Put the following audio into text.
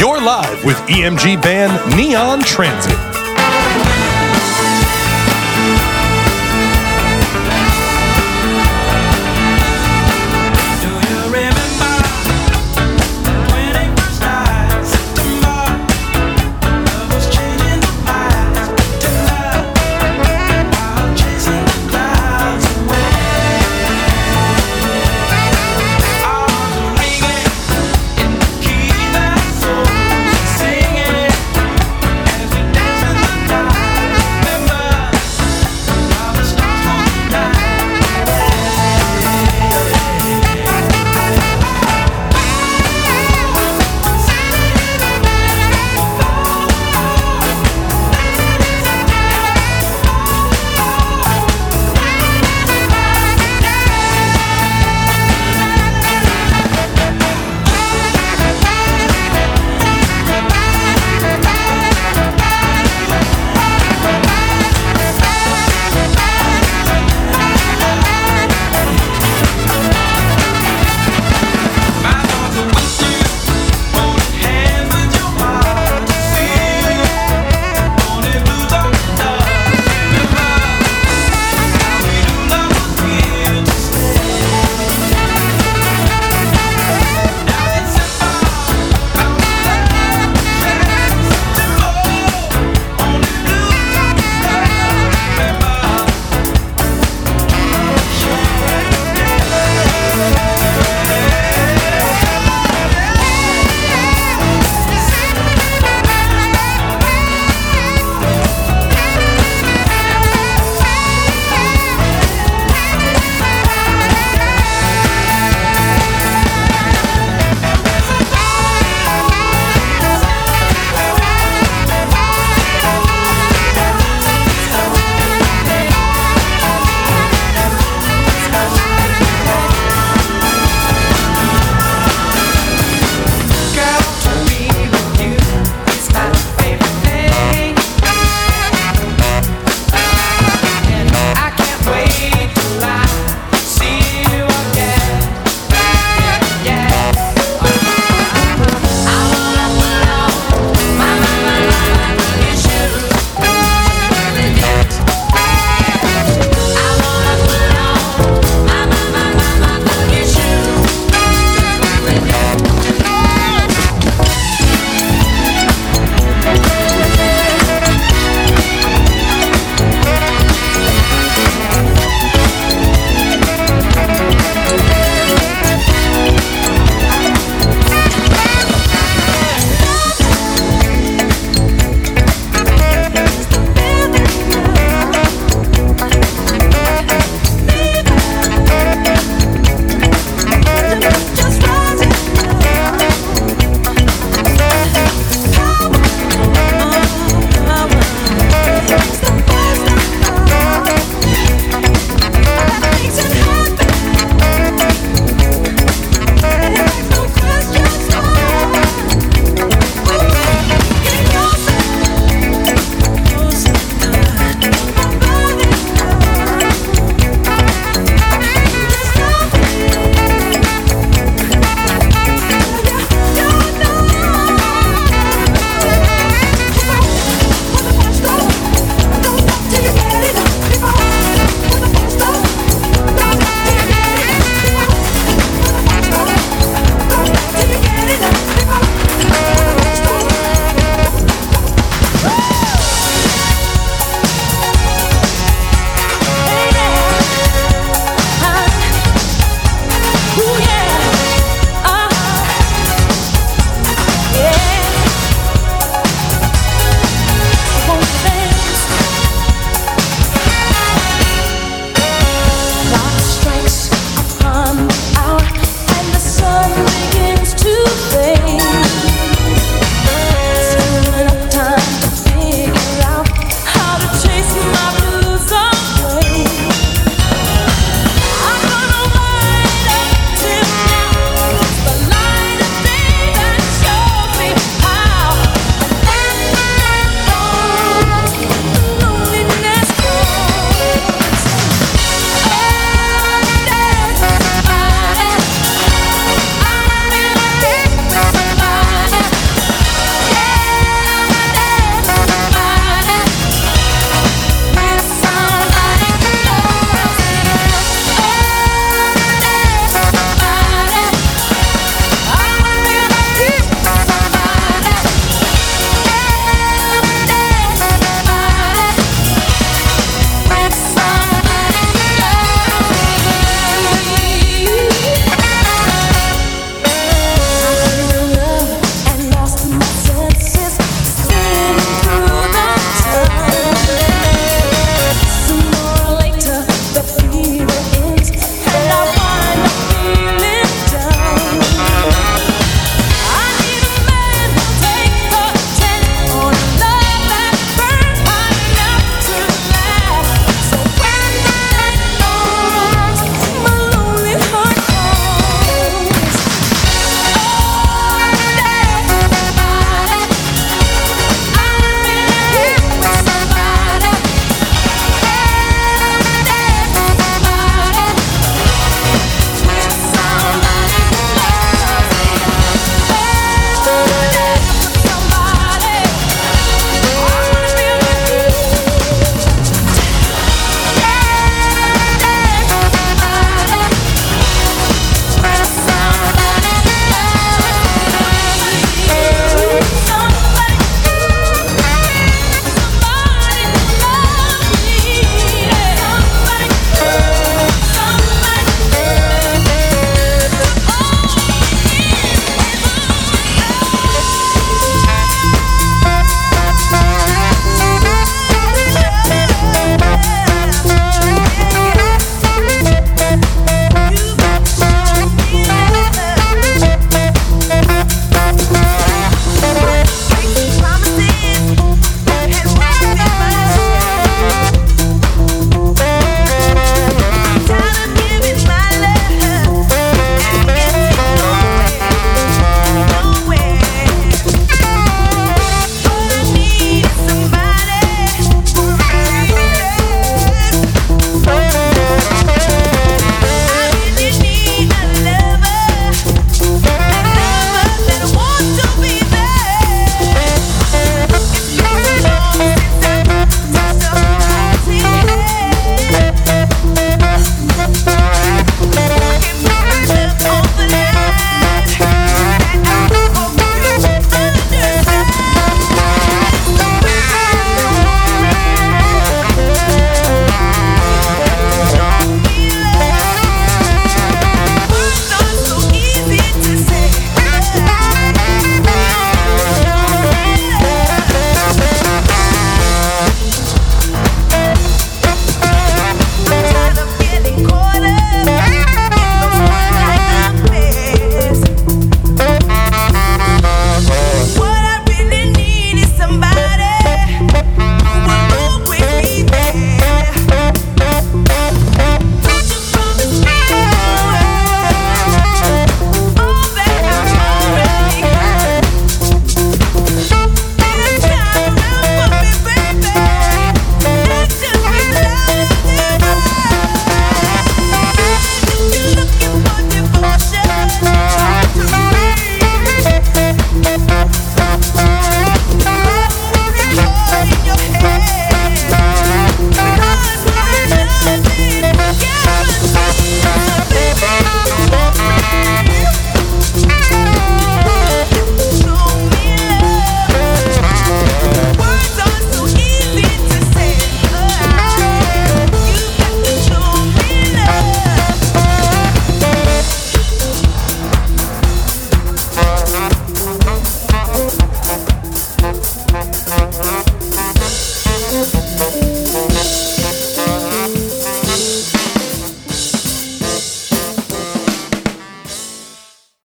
You're live with EMG band Neon Transit.